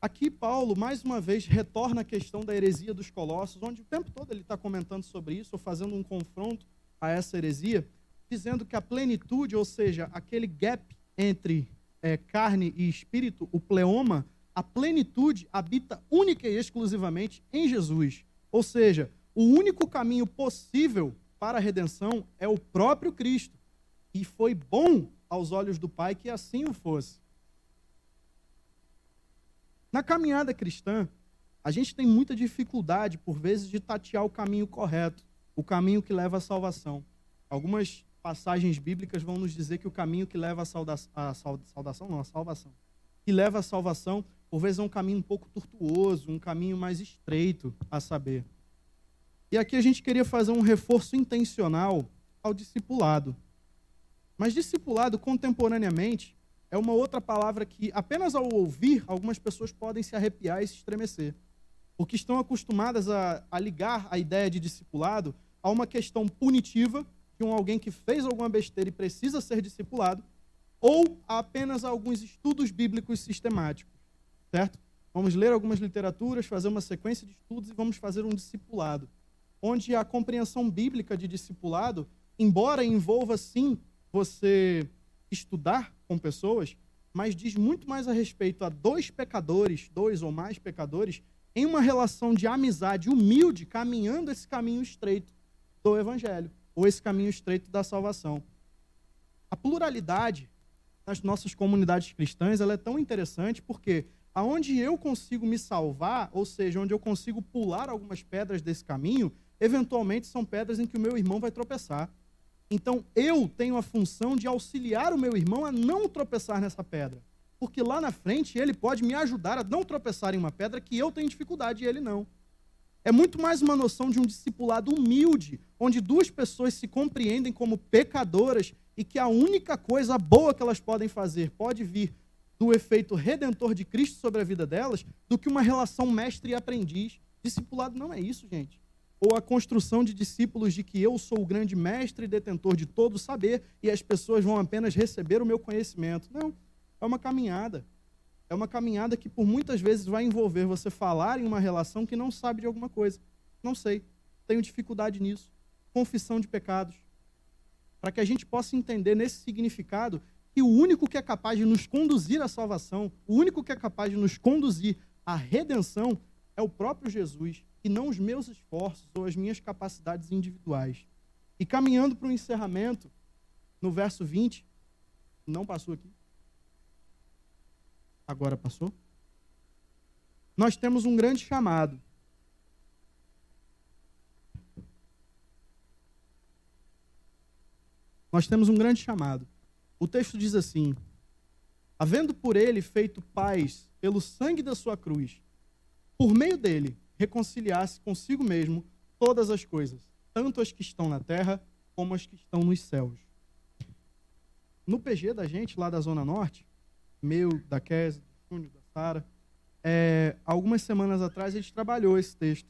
Aqui, Paulo, mais uma vez, retorna à questão da heresia dos Colossos, onde o tempo todo ele está comentando sobre isso, ou fazendo um confronto a essa heresia, dizendo que a plenitude, ou seja, aquele gap entre é, carne e espírito, o pleoma, a plenitude habita única e exclusivamente em Jesus. Ou seja, o único caminho possível para a redenção é o próprio Cristo. E foi bom aos olhos do Pai que assim o fosse. Na caminhada cristã, a gente tem muita dificuldade, por vezes, de tatear o caminho correto o caminho que leva à salvação. Algumas passagens bíblicas vão nos dizer que o caminho que leva à saudação, a saudação não, a salvação, que leva à salvação, por vezes é um caminho um pouco tortuoso, um caminho mais estreito a saber. E aqui a gente queria fazer um reforço intencional ao discipulado. Mas discipulado contemporaneamente é uma outra palavra que apenas ao ouvir algumas pessoas podem se arrepiar e se estremecer. Porque estão acostumadas a, a ligar a ideia de discipulado a uma questão punitiva de um alguém que fez alguma besteira e precisa ser discipulado, ou a apenas alguns estudos bíblicos sistemáticos, certo? Vamos ler algumas literaturas, fazer uma sequência de estudos e vamos fazer um discipulado, onde a compreensão bíblica de discipulado, embora envolva sim você estudar com pessoas, mas diz muito mais a respeito a dois pecadores, dois ou mais pecadores, em uma relação de amizade humilde, caminhando esse caminho estreito do Evangelho, ou esse caminho estreito da salvação. A pluralidade nas nossas comunidades cristãs ela é tão interessante porque aonde eu consigo me salvar, ou seja, onde eu consigo pular algumas pedras desse caminho, eventualmente são pedras em que o meu irmão vai tropeçar. Então eu tenho a função de auxiliar o meu irmão a não tropeçar nessa pedra. Porque lá na frente ele pode me ajudar a não tropeçar em uma pedra que eu tenho dificuldade e ele não. É muito mais uma noção de um discipulado humilde, onde duas pessoas se compreendem como pecadoras e que a única coisa boa que elas podem fazer pode vir do efeito redentor de Cristo sobre a vida delas, do que uma relação mestre e aprendiz. Discipulado não é isso, gente. Ou a construção de discípulos de que eu sou o grande mestre e detentor de todo o saber e as pessoas vão apenas receber o meu conhecimento. Não, é uma caminhada. É uma caminhada que por muitas vezes vai envolver você falar em uma relação que não sabe de alguma coisa. Não sei, tenho dificuldade nisso. Confissão de pecados. Para que a gente possa entender nesse significado que o único que é capaz de nos conduzir à salvação, o único que é capaz de nos conduzir à redenção é o próprio Jesus, e não os meus esforços ou as minhas capacidades individuais. E caminhando para o encerramento, no verso 20, não passou aqui? Agora passou? Nós temos um grande chamado. Nós temos um grande chamado. O texto diz assim: Havendo por ele feito paz pelo sangue da sua cruz, por meio dele reconciliasse consigo mesmo todas as coisas, tanto as que estão na terra como as que estão nos céus. No PG da gente, lá da Zona Norte, meu, da Kes, do Júnior, da Sara, é, algumas semanas atrás a gente trabalhou esse texto.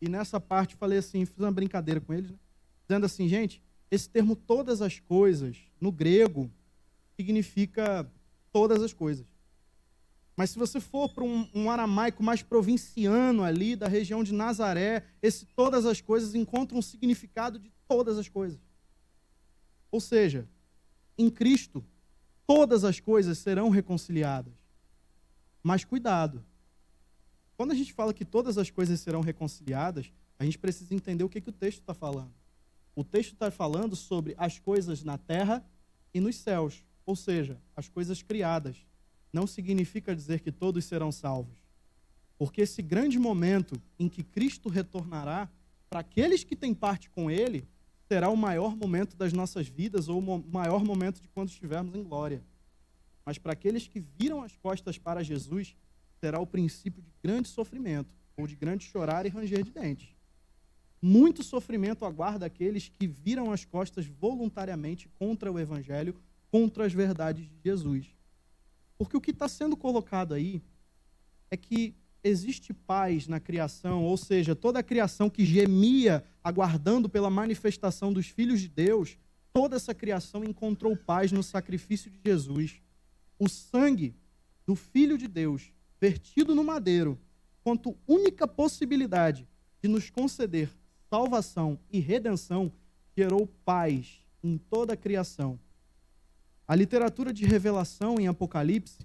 E nessa parte falei assim, fiz uma brincadeira com eles, né? dizendo assim, gente, esse termo todas as coisas, no grego, significa todas as coisas. Mas se você for para um, um, aramaico mais provinciano ali, da região de Nazaré, esse todas as coisas encontra um significado de todas as coisas. Ou seja, em Cristo, todas as coisas serão reconciliadas. Mas cuidado. Quando a gente fala que todas as coisas serão reconciliadas, a gente precisa entender o que, que o texto está falando. O texto está falando sobre as coisas na terra e nos céus, ou seja, as coisas criadas não significa dizer que todos serão salvos. Porque esse grande momento em que Cristo retornará, para aqueles que têm parte com Ele, será o maior momento das nossas vidas ou o maior momento de quando estivermos em glória. Mas para aqueles que viram as costas para Jesus, será o princípio de grande sofrimento, ou de grande chorar e ranger de dentes. Muito sofrimento aguarda aqueles que viram as costas voluntariamente contra o Evangelho, contra as verdades de Jesus. Porque o que está sendo colocado aí é que existe paz na criação, ou seja, toda a criação que gemia aguardando pela manifestação dos filhos de Deus, toda essa criação encontrou paz no sacrifício de Jesus. O sangue do Filho de Deus, vertido no madeiro, quanto única possibilidade de nos conceder salvação e redenção, gerou paz em toda a criação. A literatura de revelação em Apocalipse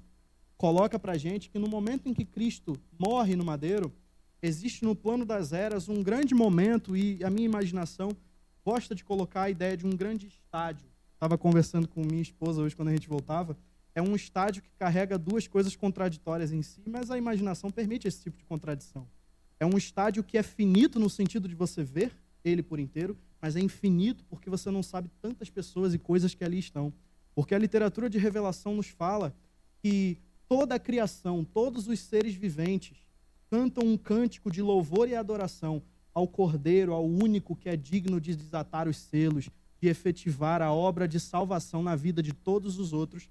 coloca para gente que no momento em que Cristo morre no madeiro, existe no plano das eras um grande momento e a minha imaginação gosta de colocar a ideia de um grande estádio. Estava conversando com minha esposa hoje quando a gente voltava. É um estádio que carrega duas coisas contraditórias em si, mas a imaginação permite esse tipo de contradição. É um estádio que é finito no sentido de você ver ele por inteiro, mas é infinito porque você não sabe tantas pessoas e coisas que ali estão. Porque a literatura de revelação nos fala que toda a criação, todos os seres viventes, cantam um cântico de louvor e adoração ao Cordeiro, ao único que é digno de desatar os selos, de efetivar a obra de salvação na vida de todos os outros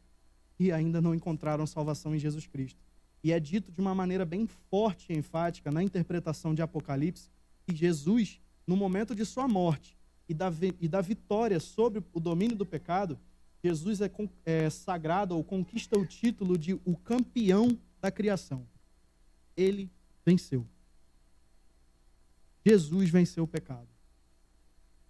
que ainda não encontraram salvação em Jesus Cristo. E é dito de uma maneira bem forte e enfática na interpretação de Apocalipse que Jesus, no momento de sua morte e da, e da vitória sobre o domínio do pecado, Jesus é, é sagrado ou conquista o título de o campeão da criação. Ele venceu. Jesus venceu o pecado.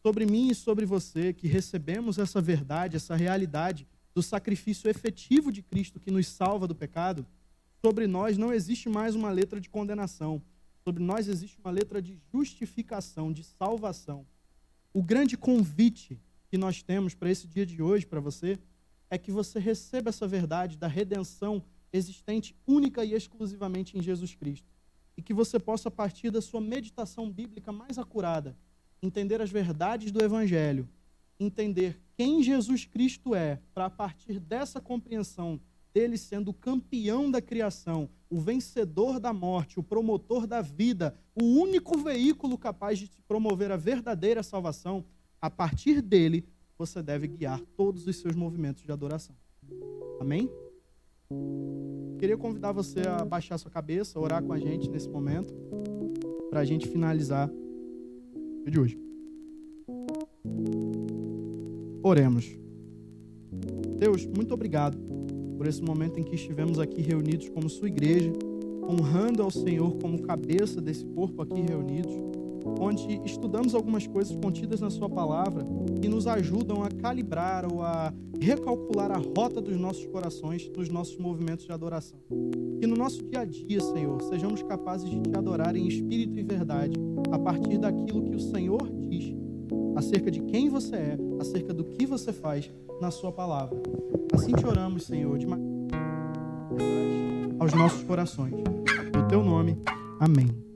Sobre mim e sobre você que recebemos essa verdade, essa realidade do sacrifício efetivo de Cristo que nos salva do pecado, sobre nós não existe mais uma letra de condenação. Sobre nós existe uma letra de justificação, de salvação. O grande convite que nós temos para esse dia de hoje, para você, é que você receba essa verdade da redenção existente única e exclusivamente em Jesus Cristo. E que você possa, a partir da sua meditação bíblica mais acurada, entender as verdades do Evangelho, entender quem Jesus Cristo é, para a partir dessa compreensão dele sendo o campeão da criação, o vencedor da morte, o promotor da vida, o único veículo capaz de te promover a verdadeira salvação, a partir dele, você deve guiar todos os seus movimentos de adoração. Amém? Queria convidar você a baixar sua cabeça, orar com a gente nesse momento, para a gente finalizar o vídeo de hoje. Oremos. Deus, muito obrigado por esse momento em que estivemos aqui reunidos como sua igreja, honrando ao Senhor como cabeça desse corpo aqui reunidos onde estudamos algumas coisas contidas na Sua palavra que nos ajudam a calibrar ou a recalcular a rota dos nossos corações nos nossos movimentos de adoração. Que no nosso dia a dia, Senhor, sejamos capazes de te adorar em espírito e verdade a partir daquilo que o Senhor diz acerca de quem você é, acerca do que você faz na sua palavra. Assim te oramos, Senhor, de aos nossos corações. No teu nome, amém.